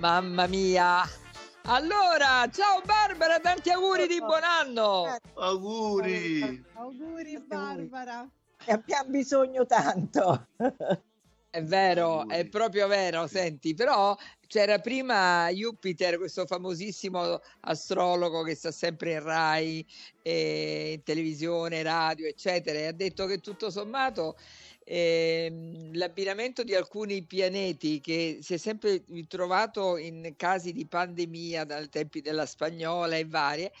Mamma mia! Allora, ciao Barbara, tanti auguri di buon anno! Auguri! Auguri Barbara! E abbiamo bisogno tanto! È vero, è proprio vero, senti, però c'era prima Jupiter, questo famosissimo astrologo che sta sempre in Rai, eh, in televisione, radio, eccetera, e ha detto che tutto sommato ehm, l'abbinamento di alcuni pianeti che si è sempre trovato in casi di pandemia dal tempi della spagnola e varie,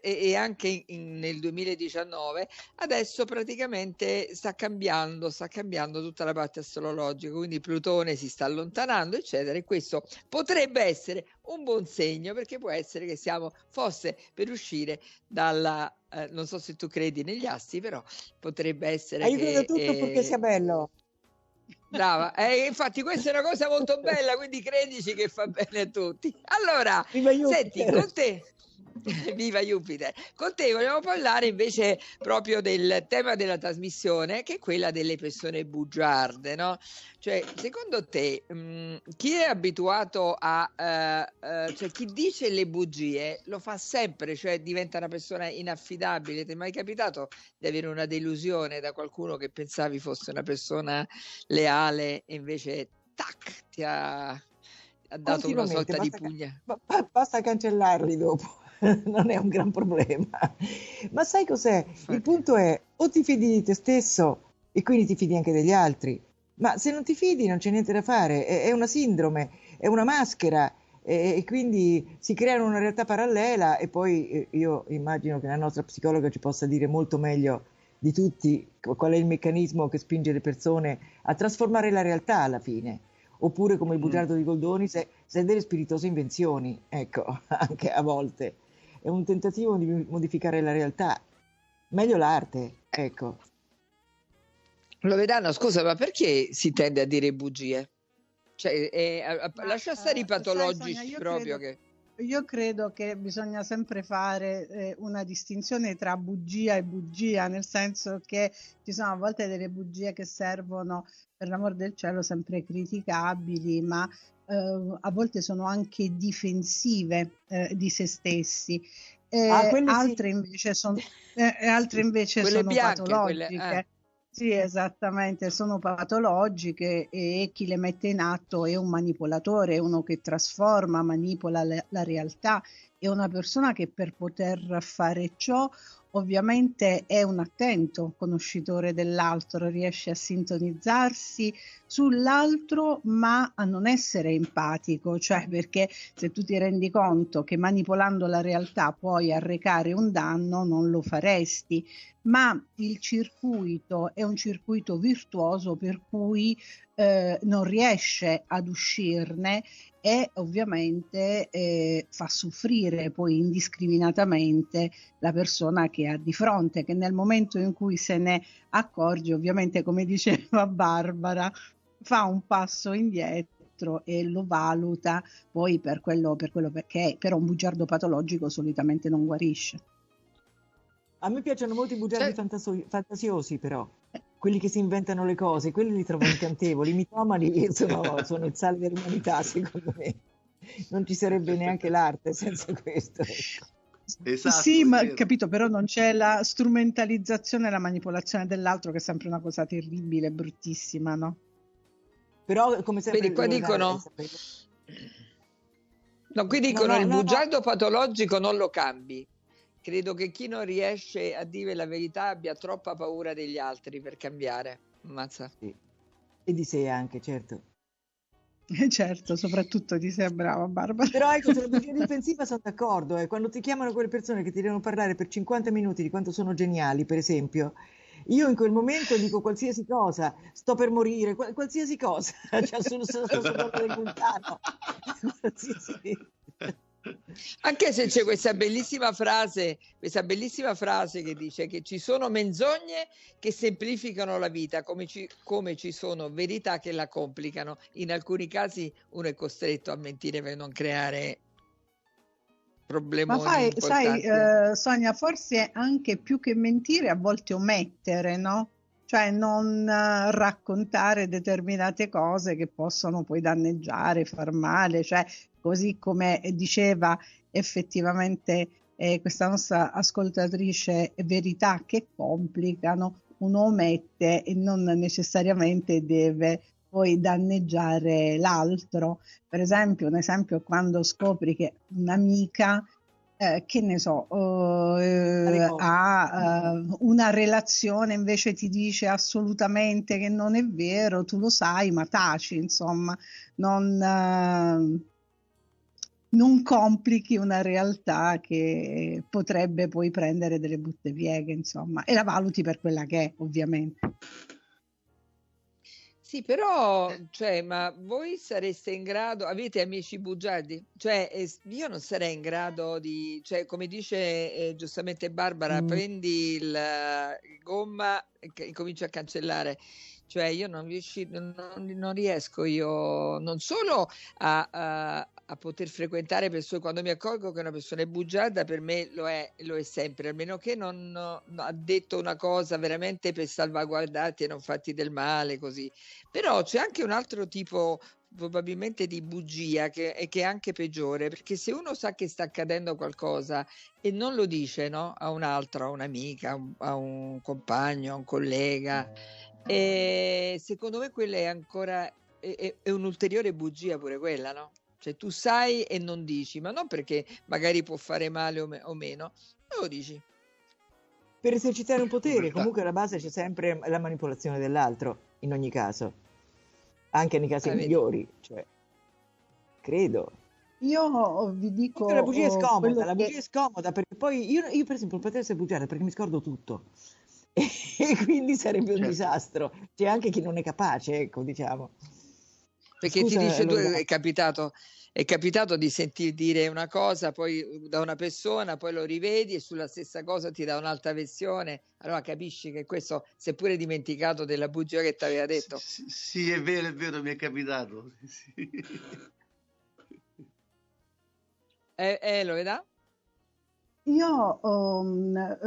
e, anche in, nel 2019, adesso praticamente sta cambiando, sta cambiando tutta la parte astrologica, quindi Plutone si sta allontanando, eccetera, e questo potrebbe essere un buon segno perché può essere che siamo forse per uscire dalla eh, non so se tu credi negli assi, però potrebbe essere Hai che... tutto eh, purché sia bello. Brava, eh, infatti questa è una cosa molto bella, quindi credici che fa bene a tutti. Allora, senti, con te, Viva Jupiter! Con te vogliamo parlare invece proprio del tema della trasmissione, che è quella delle persone bugiarde, no? Cioè, secondo te, mh, mm, chi è abituato a, uh, uh, cioè chi dice le bugie lo fa sempre, cioè diventa una persona inaffidabile. Ti è mai capitato di avere una delusione da qualcuno che pensavi fosse una persona leale e invece, tac, ti ha, ha dato una sorta di pugna? Basta cancellarli dopo. non è un gran problema. Ma sai cos'è? Il punto è o ti fidi di te stesso e quindi ti fidi anche degli altri, ma se non ti fidi non c'è niente da fare, è, è una sindrome, è una maschera e, e, quindi si creano una realtà parallela e poi eh, io immagino che la nostra psicologa ci possa dire molto meglio di tutti qual è il meccanismo che spinge le persone a trasformare la realtà alla fine oppure come il mm. bugiardo di Goldoni se, se delle spiritose invenzioni, ecco, anche a volte è un tentativo di modificare la realtà. Meglio l'arte, ecco. Loredano, scusa, ma perché si tende a dire bugie? Cioè, è, a, ma, lascia stare i eh, patologici sai, Sonia, proprio credo, che... Io credo che bisogna sempre fare eh, una distinzione tra bugia e bugia, nel senso che ci sono a volte delle bugie che servono, per l'amor del cielo, sempre criticabili, ma eh, a volte sono anche difensive eh, di se stessi. Ah, altre, sì. invece son, eh, altre invece sono bianche, patologiche. Quelle, eh. sì, esattamente, sono patologiche e chi le mette in atto è un manipolatore, è uno che trasforma, manipola la, la realtà, è una persona che per poter fare ciò ovviamente è un attento conoscitore dell'altro, riesce a sintonizzarsi sull'altro ma a non essere empatico, cioè perché se tu ti rendi conto che manipolando la realtà puoi arrecare un danno non lo faresti, ma il circuito è un circuito virtuoso per cui eh, non riesce ad uscirne e ovviamente eh, fa soffrire poi indiscriminatamente la persona che ha di fronte, che nel momento in cui se ne accorge, ovviamente come diceva Barbara, fa un passo indietro e lo valuta poi per quello, per quello perché è, però un bugiardo patologico solitamente non guarisce. A me piacciono molto i bugiardi fantaso- fantasiosi però quelli che si inventano le cose, quelli li trovo incantevoli. I mitomani sono, sono il sale dell'umanità, secondo me. Non ci sarebbe neanche l'arte senza questo. Esatto, sì, ma capito, però non c'è la strumentalizzazione e la manipolazione dell'altro, che è sempre una cosa terribile, bruttissima, no? Però, come sempre, Vedi, qua dicono. No, qui dicono no, no, il no, bugiardo patologico non lo cambi. Credo che chi non riesce a dire la verità abbia troppa paura degli altri per cambiare. Ammazza. Sì. E di sé anche, certo. Eh certo, soprattutto di sé, brava Barbara. Però ecco, sulla bugia difensiva sono d'accordo. Eh. Quando ti chiamano quelle persone che ti devono parlare per 50 minuti di quanto sono geniali, per esempio, io in quel momento dico qualsiasi cosa, sto per morire, qualsiasi cosa, cioè sono, sono del vulcano. qualsiasi... Anche se c'è questa bellissima frase, questa bellissima frase che dice che ci sono menzogne che semplificano la vita, come ci, come ci sono verità che la complicano. In alcuni casi uno è costretto a mentire per non creare problemi. Ma fai, sai, eh, Sonia, forse anche più che mentire, a volte omettere, no? cioè non uh, raccontare determinate cose che possono poi danneggiare, far male, cioè così come diceva effettivamente eh, questa nostra ascoltatrice, verità che complicano, uno omette e non necessariamente deve poi danneggiare l'altro. Per esempio, un esempio quando scopri che un'amica eh, che ne so, uh, ha uh, una relazione invece ti dice assolutamente che non è vero, tu lo sai, ma taci, insomma, non, uh, non complichi una realtà che potrebbe poi prendere delle butte pieghe, insomma, e la valuti per quella che è, ovviamente. Sì, però, cioè, ma voi sareste in grado, avete amici bugiardi? Cioè, io non sarei in grado di, cioè, come dice eh, giustamente Barbara, mm. prendi il, il gomma e cominci a cancellare. Cioè, io non, riusci, non, non riesco io non solo a, a, a, poter frequentare persone, quando mi accorgo che una persona è bugiarda, per me lo è, lo è sempre, almeno che non, non, ha detto una cosa veramente per salvaguardarti e non farti del male, così. Però c'è anche un altro tipo probabilmente di bugia che, e che è anche peggiore perché se uno sa che sta accadendo qualcosa e non lo dice no? a un altro, a un'amica, a un, a un compagno, a un collega, e secondo me quella è ancora è, è un'ulteriore bugia pure quella, no? Cioè tu sai e non dici, ma non perché magari può fare male o, me- o meno, ma lo dici. Per esercitare un potere, comunque alla base c'è sempre la manipolazione dell'altro, in ogni caso, anche nei casi ah, migliori, cioè, credo. Io vi dico... Perché la bugia è scomoda, la bugia che... è scomoda, perché poi io, io per esempio potrei essere bugiare perché mi scordo tutto e quindi sarebbe un certo. disastro. C'è anche chi non è capace, ecco, diciamo. Perché Scusa, ti dice, tu è capitato, è capitato di sentir dire una cosa poi da una persona, poi lo rivedi e sulla stessa cosa ti dà un'altra versione, allora capisci che questo si è pure dimenticato della bugia che ti aveva detto. Sì, sì, è vero, è vero, mi è capitato. Sì. Eh, eh, lo vedi? Io um,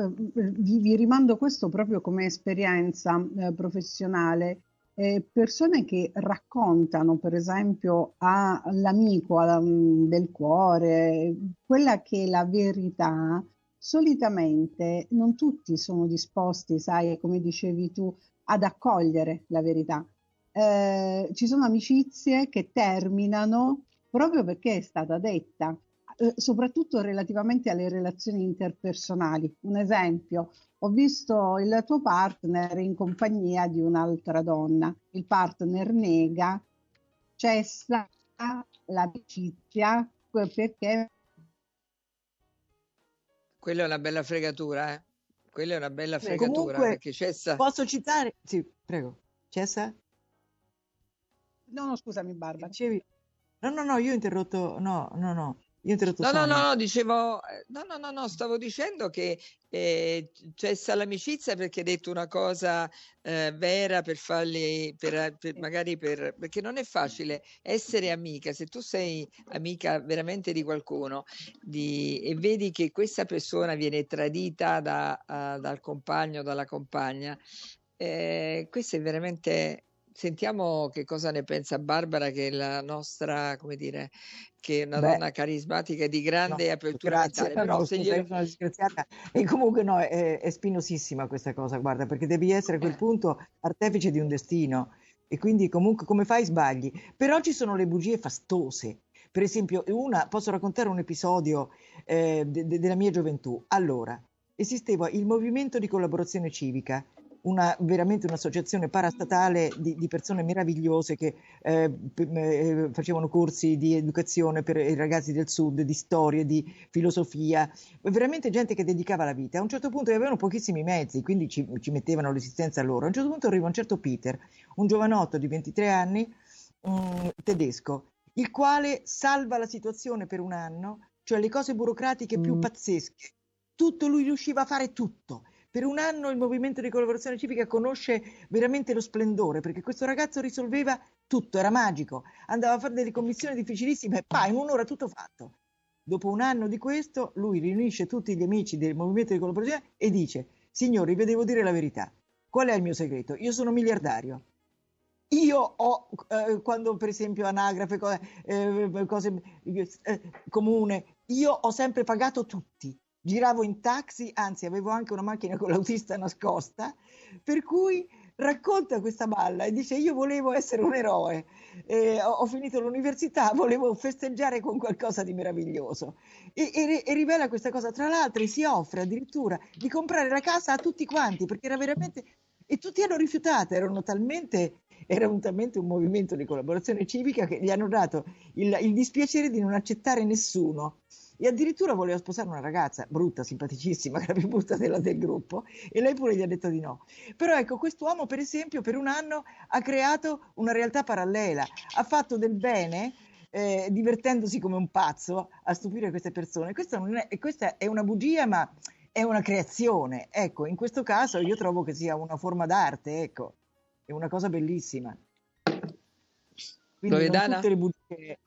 vi, vi, rimando questo proprio come esperienza eh, professionale. Eh, persone che raccontano, per esempio, all'amico um, del cuore quella che è la verità, solitamente non tutti sono disposti, sai, come dicevi tu, ad accogliere la verità. Eh, ci sono amicizie che terminano proprio perché è stata detta eh, soprattutto relativamente alle relazioni interpersonali. Un esempio, ho visto il tuo partner in compagnia di un'altra donna, il partner nega, cessa l'amicizia perché... Quella è una bella fregatura, eh? Quella è una bella fregatura Comunque, perché cessa... Posso citare? Sì, prego. Cessa? No, no, scusami Barbara. Dicevi... No, no, no, io ho interrotto... No, no, no. Io no, no, no, no, dicevo, eh, no, no, no, no, stavo dicendo che eh, cessa l'amicizia perché hai detto una cosa eh, vera per farli, per, per, magari per, perché non è facile essere amica, se tu sei amica veramente di qualcuno di, e vedi che questa persona viene tradita da, uh, dal compagno o dalla compagna, eh, questo è veramente Sentiamo che cosa ne pensa Barbara, che è la nostra, come dire, che è una Beh, donna carismatica e di grande no, apertura grazie, mentale. No, no, scusa, glielo... sono disgraziata. E comunque no, è, è, spinosissima questa cosa, guarda, perché devi essere a quel punto artefice di un destino e quindi comunque come fai sbagli. Però ci sono le bugie fastose. Per esempio, una, posso raccontare un episodio eh, de- de- della mia gioventù. Allora, esisteva il movimento di collaborazione civica una, veramente un'associazione parastatale di, di persone meravigliose che eh, eh, facevano corsi di educazione per i ragazzi del sud, di storia, di filosofia, veramente gente che dedicava la vita. A un certo punto avevano pochissimi mezzi, quindi ci, ci mettevano l'esistenza loro. A un certo punto arriva un certo Peter, un giovanotto di 23 anni, um, tedesco, il quale salva la situazione per un anno, cioè le cose burocratiche più mm. pazzesche. Tutto, lui riusciva a fare tutto per un anno il movimento di collaborazione civica conosce veramente lo splendore, perché questo ragazzo risolveva tutto, era magico, andava a fare delle commissioni difficilissime e poi in un'ora tutto fatto. Dopo un anno di questo, lui riunisce tutti gli amici del movimento di collaborazione e dice, signori, vi devo dire la verità, Qual è il mio segreto? Io sono miliardario. Io ho, eh, quando per esempio anagrafe, cose, eh, cose eh, comune, io ho sempre pagato tutti. Giravo in taxi, anzi avevo anche una macchina con l'autista nascosta, per cui racconta questa balla e dice io volevo essere un eroe, eh, ho, ho, finito l'università, volevo festeggiare con qualcosa di meraviglioso. E, e, e, rivela questa cosa, tra l'altro si offre addirittura di comprare la casa a tutti quanti perché era veramente... e tutti hanno rifiutato, erano talmente era un, talmente un movimento di collaborazione civica che gli hanno dato il, il dispiacere di non accettare nessuno e addirittura voleva sposare una ragazza brutta, simpaticissima, che era più brutta della del gruppo, e lei pure gli ha detto di no. Però ecco, quest'uomo, per esempio, per un anno ha creato una realtà parallela, ha fatto del bene. Eh, divertendosi come un pazzo a stupire queste persone. Questa, è, questa è una bugia, ma è una creazione. Ecco, in questo caso io trovo che sia una forma d'arte, ecco, è una cosa bellissima. Quindi Loredana? tutte le bugie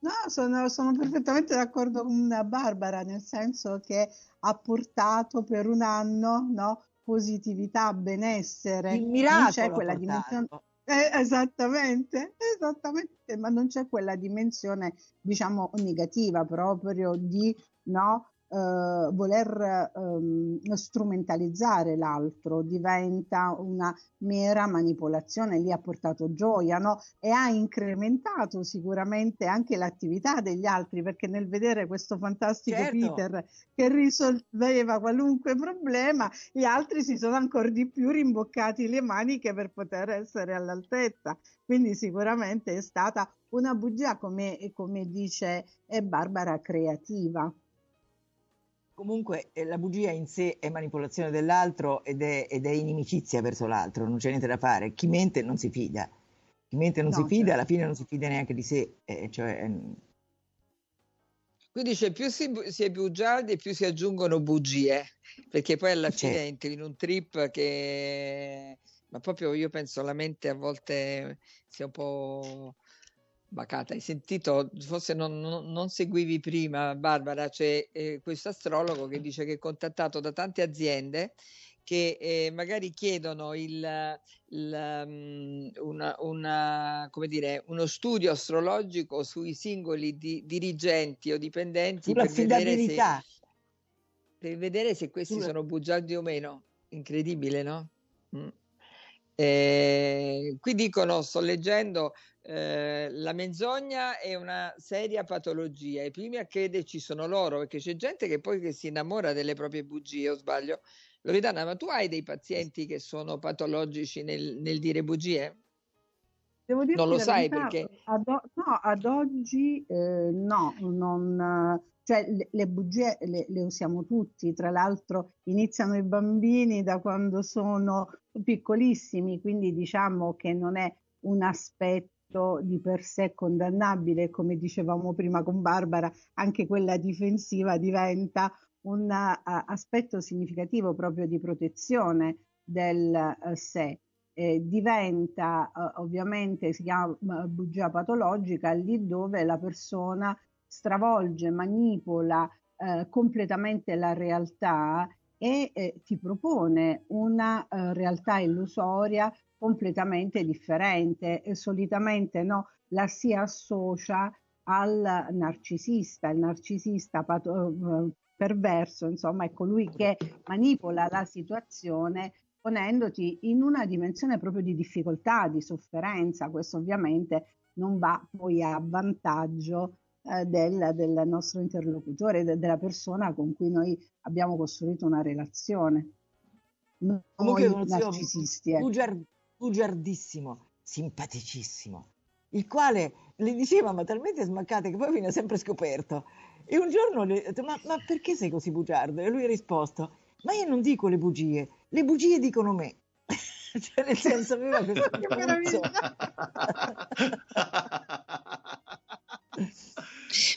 No, sono, sono perfettamente d'accordo con Barbara, nel senso che ha portato per un anno no, positività, benessere. Il miracolo non c'è quella dimensione. Eh, esattamente, esattamente, ma non c'è quella dimensione, diciamo, negativa proprio di no, eh, voler ehm, strumentalizzare l'altro, diventa una mera manipolazione, lì ha portato gioia no? e ha incrementato sicuramente anche l'attività degli altri perché nel vedere questo fantastico certo. Peter che risolveva qualunque problema, gli altri si sono ancora di più rimboccati le maniche per poter essere all'altezza. Quindi sicuramente è stata una bugia, come, come dice Barbara, creativa. Comunque eh, la bugia in sé è manipolazione dell'altro ed è, ed è, inimicizia verso l'altro, non c'è niente da fare. Chi mente non si fida, chi mente non no, si fida certo. alla fine non si fida neanche di sé. Eh, cioè... Quindi cioè, più si, si, è bugiardi più si aggiungono bugie, perché poi alla fine certo. entri in un trip che... Ma proprio io penso la mente a volte sia un po' Bacata, hai sentito, forse non, non, non seguivi prima Barbara, c'è eh, questo astrologo che dice che è contattato da tante aziende che eh, magari chiedono il, il, um, una, una, come dire, uno studio astrologico sui singoli di, dirigenti o dipendenti per vedere, se, per vedere, se, questi Sulla... sono bugiardi o meno. Incredibile, no? Mm. Eh, qui dicono, sto leggendo, eh, la menzogna è una seria patologia. I primi a crederci sono loro, perché c'è gente che poi che si innamora delle proprie bugie, o sbaglio. Loredana, ma tu hai dei pazienti che sono patologici nel, nel dire bugie? Devo dire non lo sai verità, perché... Ad, no, ad oggi eh, no, non, cioè le, le bugie le, le, usiamo tutti, tra l'altro iniziano i bambini da quando sono piccolissimi, quindi diciamo che non è un aspetto di per sé condannabile, come dicevamo prima con Barbara, anche quella difensiva diventa un uh, aspetto significativo proprio di protezione del uh, sé. Eh, diventa uh, ovviamente, si chiama bugia patologica, lì dove la persona stravolge, manipola completamente la realtà e eh, ti propone una realtà illusoria completamente differente e solitamente no, la si associa al narcisista, il narcisista pato- eh, perverso, insomma, è colui che manipola la situazione ponendoti in una dimensione proprio di difficoltà, di sofferenza. Questo ovviamente non va poi a vantaggio eh, del, del, nostro interlocutore, de, della persona con cui noi abbiamo costruito una relazione. Noi Comunque, narcisisti. Eh. Bugiard, bugiardissimo, simpaticissimo, il quale le diceva ma talmente smaccate che poi viene sempre scoperto. E un giorno le ho detto, ma, ma perché sei così bugiardo? E lui ha risposto, ma io non dico le bugie, le bugie dicono me. cioè nel senso aveva questo che meraviglia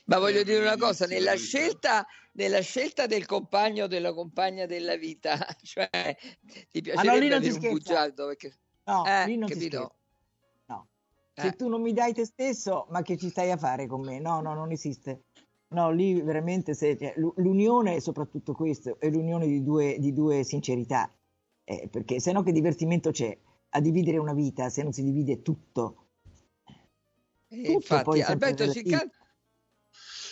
ma voglio dire una cosa, nella scelta, nella scelta del compagno o della compagna della vita, cioè ti piacerebbe no, avere un bugiardo? Perché... No, eh, lì non capito? No. Se eh. tu non mi dai te stesso, ma che ci stai a fare con me? No, no, non esiste. No, lì veramente se, cioè, l'unione è soprattutto questo, è l'unione di due, di due sincerità. eh, perché se no che divertimento c'è a dividere una vita se non si divide tutto? Eh, tutto infatti, Alberto ci, can...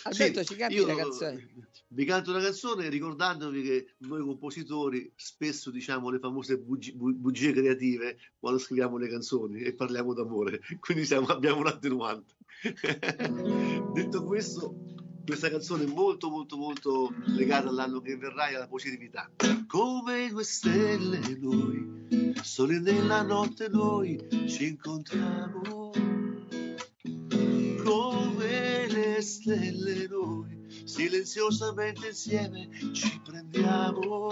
Alberto, sì, ci canti la canzone? Vi canto una canzone ricordandovi che noi compositori spesso diciamo le famose bugie, bugie creative quando scriviamo le canzoni e parliamo d'amore, quindi siamo, abbiamo un attenuante. Detto questo, questa canzone è molto molto molto legata all'anno che verrà e alla positività. Come due stelle noi, soli nella notte noi ci incontriamo stelle noi, silenziosamente insieme ci prendiamo.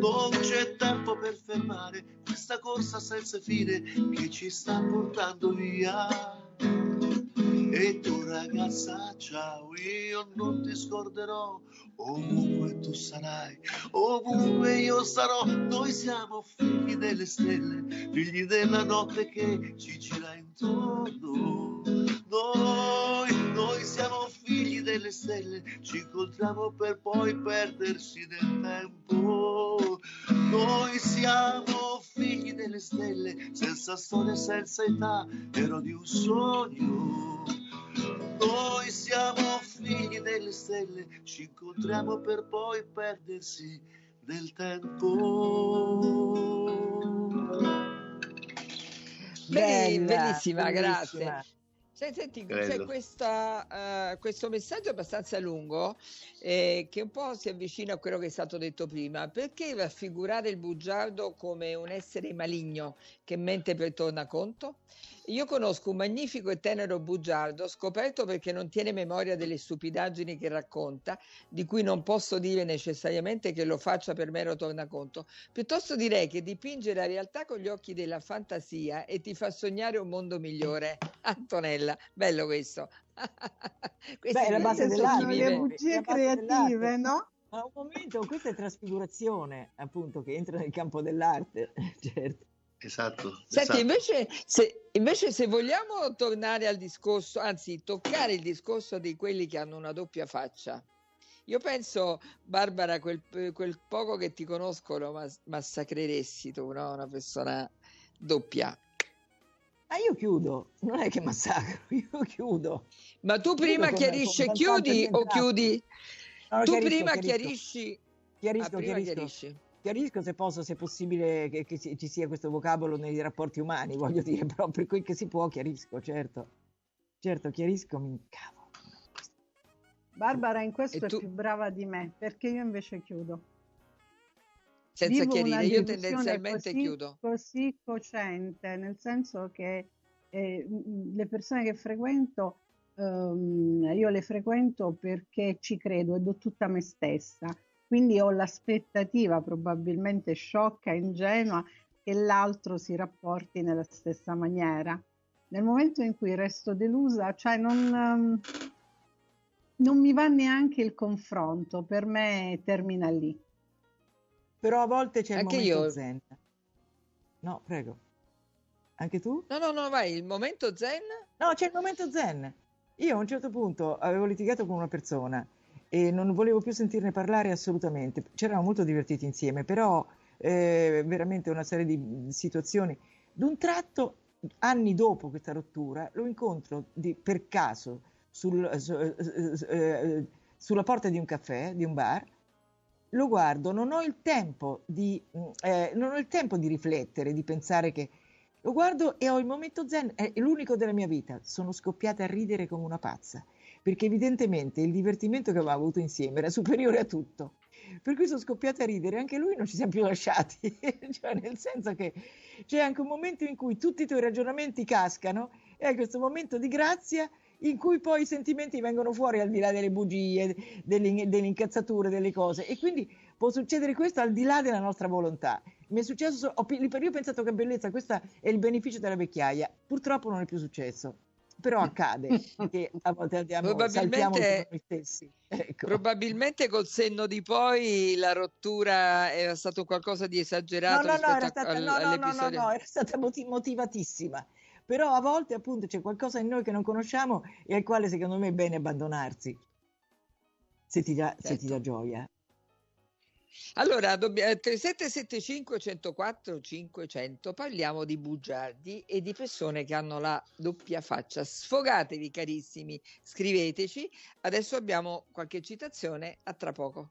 Non c'è tempo per fermare questa corsa senza fine che ci sta portando via. E tu ragazza, ciao, io non ti scorderò, ovunque tu sarai, ovunque io sarò, noi siamo figli delle stelle, figli della notte che ci gira intorno. Delle stelle, ci incontriamo per poi perdersi nel tempo. Noi siamo figli delle stelle, senza storia, senza età, ero di un sogno. Noi siamo figli delle stelle, ci incontriamo per poi perdersi nel tempo. Bella, bellissima, grazie. Senti, c'è questa, uh, questo messaggio abbastanza lungo eh, che un po' si avvicina a quello che è stato detto prima. Perché raffigurare il bugiardo come un essere maligno che mente per tornaconto? Io conosco un magnifico e tenero bugiardo, scoperto perché non tiene memoria delle stupidaggini che racconta, di cui non posso dire necessariamente che lo faccia per mero tornaconto. Piuttosto direi che dipinge la realtà con gli occhi della fantasia e ti fa sognare un mondo migliore. Antonella, bello questo. Beh, è la base dell'arte. Le bugie creative, no? Ma un momento, questa è trasfigurazione, appunto, che entra nel campo dell'arte, certo. Esatto. Senti, esatto. Invece, se, invece se vogliamo tornare al discorso, anzi toccare il discorso di quelli che hanno una doppia faccia, io penso, Barbara, quel, quel poco che ti conosco lo mas- massacreresti tu, no? Una persona doppia. Ma io chiudo, non è che massacro, io chiudo. Ma tu prima chiarisci chiudi o chiudi? No, tu chiarisco, prima chiarisci... Chiarisco, ah, prima chiarisco. chiarisci chiarisco se posso, se è possibile che, che, ci sia questo vocabolo nei rapporti umani, voglio dire, però per quel che si può chiarisco, certo. Certo, chiarisco, mi incavo. Barbara in questo è più brava di me, perché io invece chiudo. Senza Vivo chiarire, io tendenzialmente così, chiudo. Così cocente, nel senso che eh, le persone che frequento, ehm, io le frequento perché ci credo e do tutta me stessa quindi ho l'aspettativa probabilmente sciocca, ingenua, che l'altro si rapporti nella stessa maniera. Nel momento in cui resto delusa, cioè non, um, non mi va neanche il confronto, per me termina lì. Però a volte c'è Anche il momento io. zen. No, prego. Anche tu? No, no, no, vai, il momento zen? No, c'è il momento zen. Io a un certo punto avevo litigato con una persona e non volevo più sentirne parlare assolutamente. Ci eravamo molto divertiti insieme, però eh, veramente una serie di situazioni. D'un tratto, anni dopo questa rottura, lo incontro di, per caso sul, su, eh, eh, sulla porta di un caffè, di un bar, lo guardo, non ho il tempo di, eh, non ho il tempo di riflettere, di pensare che lo guardo e ho il momento zen, è l'unico della mia vita. Sono scoppiata a ridere come una pazza perché evidentemente il divertimento che avevamo avuto insieme era superiore a tutto. Per cui sono scoppiata a ridere, anche lui non ci siamo più lasciati, cioè nel senso che c'è anche un momento in cui tutti i tuoi ragionamenti cascano e hai questo momento di grazia in cui poi i sentimenti vengono fuori al di là delle bugie, delle, delle incazzature, delle cose e quindi può succedere questo al di là della nostra volontà. Mi è successo, ho, io ho pensato che bellezza, questo è il beneficio della vecchiaia, purtroppo non è più successo però accade che a volte andiamo probabilmente, noi stessi. Ecco. Probabilmente col senno di poi la rottura era stato qualcosa di esagerato no, no, no, era stata, no, no, no, no, no, era stata motivatissima. Però a volte appunto c'è qualcosa in noi che non conosciamo e al quale secondo me è bene abbandonarsi, se ti dà, certo. se ti dà certo. gioia. Allora, dobbiamo, 3775 104 500 parliamo di bugiardi e di persone che hanno la doppia faccia. Sfogatevi carissimi, scriveteci. Adesso abbiamo qualche citazione, a tra poco.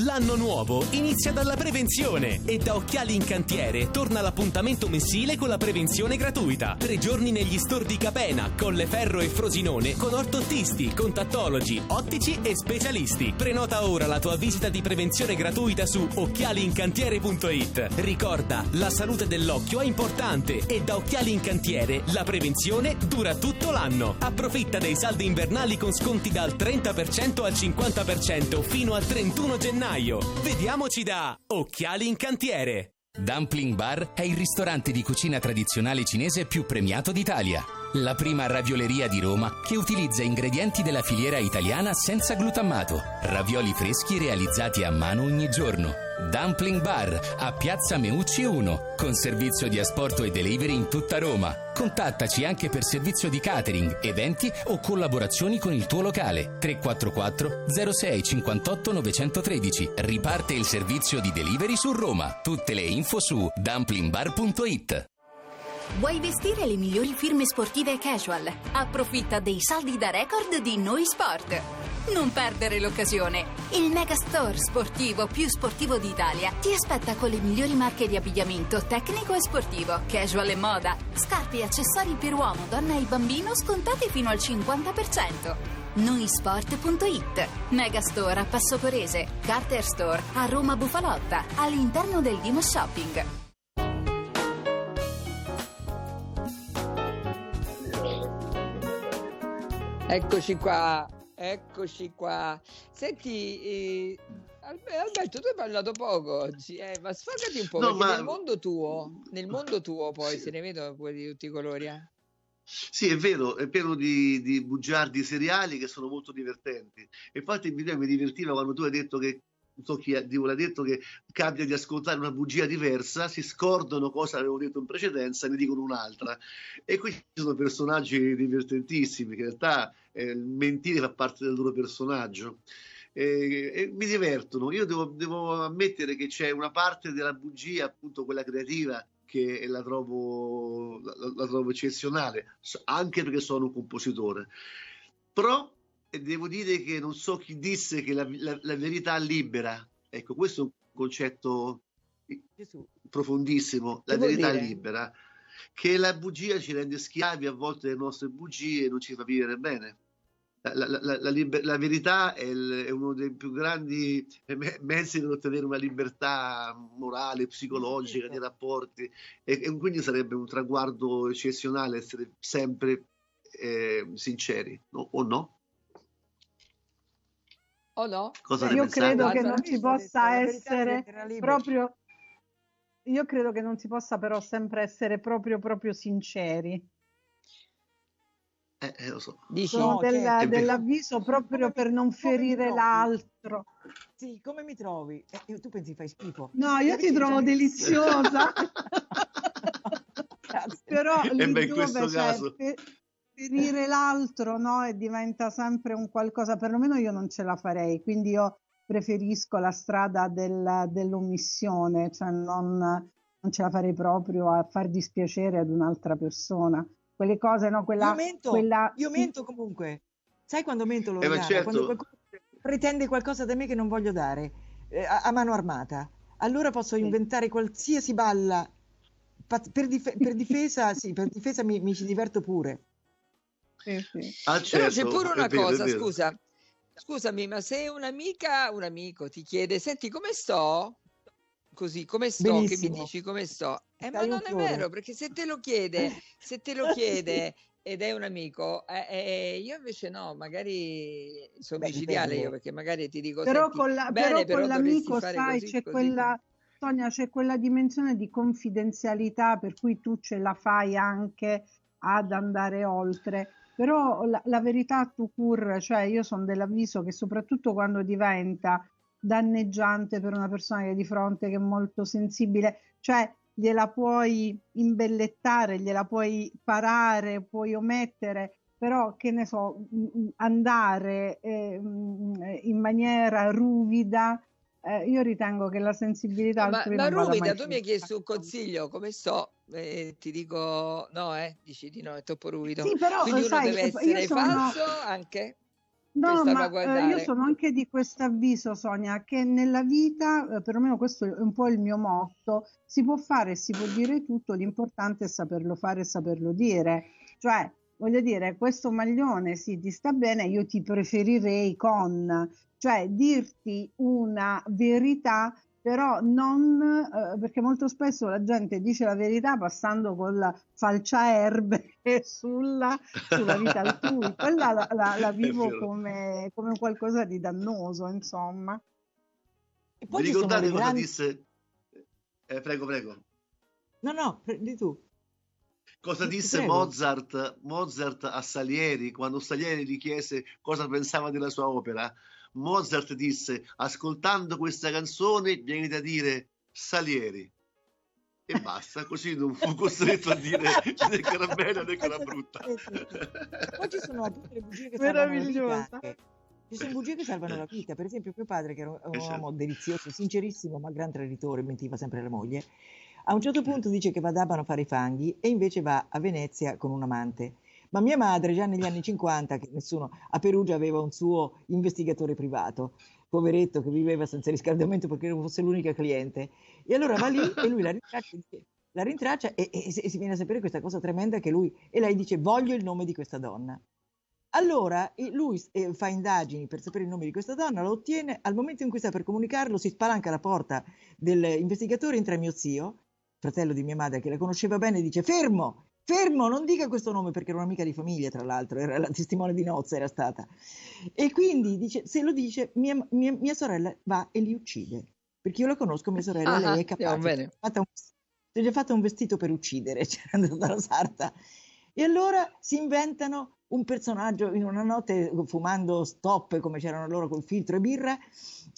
L'anno nuovo inizia dalla prevenzione e da Occhiali in Cantiere torna l'appuntamento mensile con la prevenzione gratuita. Tre giorni negli store di Capena, Colleferro e Frosinone con ortottisti, contattologi, ottici e specialisti. Prenota ora la tua visita di prevenzione gratuita su occhialiincantiere.it. Ricorda, la salute dell'occhio è importante e da Occhiali in Cantiere la prevenzione dura tutto l'anno. Approfitta dei saldi invernali con sconti dal 30% al 50% fino al 31 gennaio gennaio. Vediamoci da Occhiali in Cantiere. Dumpling Bar è il ristorante di cucina tradizionale cinese più premiato d'Italia. La prima ravioleria di Roma che utilizza ingredienti della filiera italiana senza glutammato. Ravioli freschi realizzati a mano ogni giorno. Dumpling Bar a Piazza Meucci 1 con servizio di asporto e delivery in tutta Roma. Contattaci anche per servizio di catering, eventi o collaborazioni con il tuo locale. 344 06 58 913. Riparte il servizio di delivery su Roma. Tutte le info su dumplingbar.it. Vuoi vestire le migliori firme sportive casual? Approfitta dei saldi da record di Noi Sport. Non perdere l'occasione. Il megastore sportivo più sportivo d'Italia ti aspetta con le migliori marche di abbigliamento tecnico e sportivo, casual e moda, scarpe e accessori per uomo, donna e bambino scontati fino al 50%. Noisport.it Megastore a Passo Corese, Carter Store a Roma Bufalotta, all'interno del Dimo Shopping. Eccoci qua, eccoci qua. Senti, eh, Alberto, tu hai parlato poco oggi, eh, ma sfogati un po', No, perché ma- nel mondo tuo, nel mondo tuo poi se ne vedono poi di tutti i colori. eh. Sì, è vero, è pieno di, di bugiardi seriali che sono molto divertenti. Infatti, mi divertiva quando tu hai detto che, non so chi ha- detto, che capita di ascoltare una bugia diversa, si scordano cosa avevo detto in precedenza e ne dicono un'altra. E qui ci sono personaggi divertentissimi, che in realtà eh, mentire fa parte del loro personaggio. E, e mi divertono. Io devo, devo ammettere che c'è una parte della bugia, appunto quella creativa, che la trovo, la, la trovo eccezionale, anche perché sono un compositore. Però devo dire che non so chi disse che la, la- la verità libera. Ecco, questo è un concetto Gesù. profondissimo, la verità dire? libera, che la bugia ci rende schiavi a volte delle nostre bugie e non ci fa vivere bene. La, la- liber- verità è, il- è uno dei più grandi me- mezzi per ottenere una libertà morale, psicologica, di rapporti e, e quindi sarebbe un traguardo eccezionale essere sempre eh, sinceri, no? o no? O no? Cosa ne Io pensate? credo che Guarda, non ci possa essere proprio. Io credo che non si possa però sempre essere proprio proprio sinceri. Eh, eh, lo so. Dici? Sono No, del- certo. È vero. dell'avviso proprio per non Come ferire l'altro. Sì, come mi trovi? Eh, tu pensi fai schifo. No, io ti trovo Cioè- deliziosa. Però lì beh, in questo caso. fe- ferire l'altro, no? E diventa sempre un qualcosa, perlomeno io non ce la farei, quindi io preferisco la strada del- dell'omissione, cioè non, non ce la farei proprio a far dispiacere ad un'altra persona. Quelle cose, no? Quella, Io mento, quella- io mento comunque. Sai quando mento Eh, ma Loriana? certo. Quando qualcuno pretende qualcosa da me che non voglio dare, eh, a, a mano armata. Allora posso Sì. inventare qualsiasi balla. Per, dif- per difesa, sì, per difesa mi, mi ci diverto pure. Sì, sì. Ah, Però c'è certo, pure una vero, è cosa, vero. scusa, scusami, ma se un'amica, un amico ti chiede, senti come sto? Così, come sto? Che mi Benissimo. dici come sto? Eh, ma non è vero, perché se te lo chiede, se te lo chiede ed è un amico, eh, eh, io invece no, magari sono Beh, micidiale io, perché magari ti dico, Però senti, con, la- bene, però però con l'amico, fare sai, così, c'è così, quella, Sonia, c'è quella dimensione di confidenzialità per cui tu ce la fai anche ad andare oltre. Però la, la verità tu cur, cioè io sono dell'avviso che soprattutto quando diventa danneggiante per una persona che è di fronte, che è molto sensibile, cioè gliela puoi imbellettare, gliela puoi parare, puoi omettere, però che ne so, andare eh, in maniera ruvida eh, io ritengo che la sensibilità Ma, ma mai tu mi hai chiesto un consiglio, come so, eh, ti dico no, eh? Dici di no, è troppo ruvido. Sì, però Quindi uno sai, deve io essere sono... falso anche No, ma eh, io sono anche di questo avviso, Sonia, che nella vita, eh, perlomeno questo è un po' il mio motto, si può fare e si può dire tutto, l'importante è saperlo fare e saperlo dire. Cioè, voglio dire, questo maglione sì, ti sta bene, io ti preferirei con, cioè dirti una verità, però non, eh, perché molto spesso la gente dice la verità passando col falciaerbe sulla, sulla vita altrui. Quella la, la- la vivo come, come un qualcosa di dannoso, insomma. E Vi poi sono ricordate cosa grandi... disse? Eh, prego, prego. No, no, pre- di tu. Cosa disse. Mozart, Mozart a Salieri quando Salieri gli chiese cosa pensava della sua opera? Mozart disse: Ascoltando questa canzone, viene da dire Salieri. E basta, così non fu costretto a dire né che era bella né che era brutta. Poi ci sono anche le bugie che salvano la vita. Meravigliosa. anche. Ci sono bugie che salvano la vita. Per esempio, mio padre, che era un un Eh, certo. uomo delizioso, sincerissimo, ma gran traditore, mentiva sempre la moglie, a un certo punto dice che va ad Abano a fare i fanghi e invece va a Venezia con un amante. Ma mia madre, già negli anni 50, che nessuno a Perugia aveva un suo investigatore privato, poveretto che viveva senza riscaldamento perché non fosse l'unica cliente. E allora va lì e lui la rintraccia, e la rintraccia e, e- e si viene a sapere questa cosa tremenda che lui e lei dice voglio il nome di questa donna. Allora lui eh, fa indagini per sapere il nome di questa donna, lo ottiene, al momento in cui sta per comunicarlo si spalanca la porta dell'investigatore, entra mio zio, fratello di mia madre che la conosceva bene, e dice fermo, fermo, non dica questo nome perché era un'amica di famiglia tra l'altro, era la testimone di nozze era stata. E quindi dice, se lo dice mia, mia- mia sorella va e li uccide, perché io la conosco, mia sorella, Ah, lei è capace, si è già fatta un vestito per uccidere, c'era andata alla sarta. E allora si inventano un personaggio in una notte fumando stop come c'erano loro col filtro e birra,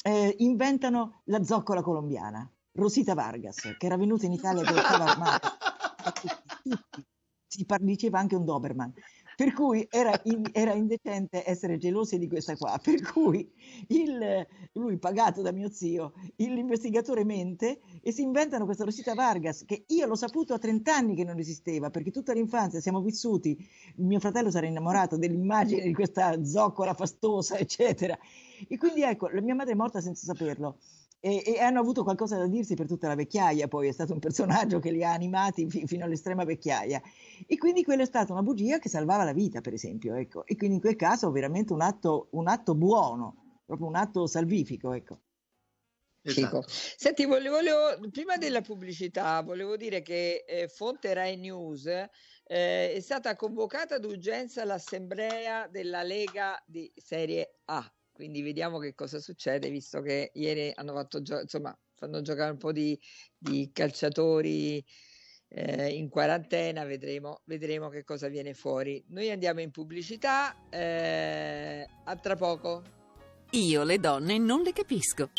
eh, inventano la zoccola colombiana, Rosita Vargas, che era venuta in Italia con l'ottava armata. Tutti, tutti. Si diceva anche un Doberman. Per cui era, in- era indecente essere gelosi di questa qua. Per cui il- lui, pagato da mio zio, l'investigatore mente e si inventano questa Rosita Vargas che io l'ho saputo a 30 anni che non esisteva perché tutta l'infanzia siamo vissuti, mio fratello sarà innamorato dell'immagine di questa zoccola fastosa, eccetera. E quindi ecco, mia madre è morta senza saperlo. E, e hanno avuto qualcosa da dirsi per tutta la vecchiaia, poi è stato un personaggio che li ha animati fi- fino all'estrema vecchiaia. E quindi quella è stata una bugia che salvava la vita, per esempio, ecco. E quindi in quel caso veramente un atto, un atto buono, proprio un atto salvifico, ecco. Esatto. Senti, volevo, volevo- prima della pubblicità, volevo dire che eh, fonte Rai News eh, è stata convocata d'urgenza l'assemblea della Lega di Serie A. Quindi vediamo che cosa succede, visto che ieri hanno fatto gio- insomma, fanno giocare un po' di, di calciatori eh, in quarantena, vedremo, vedremo che cosa viene fuori. Noi andiamo in pubblicità, eh, a tra poco. Io le donne non le capisco.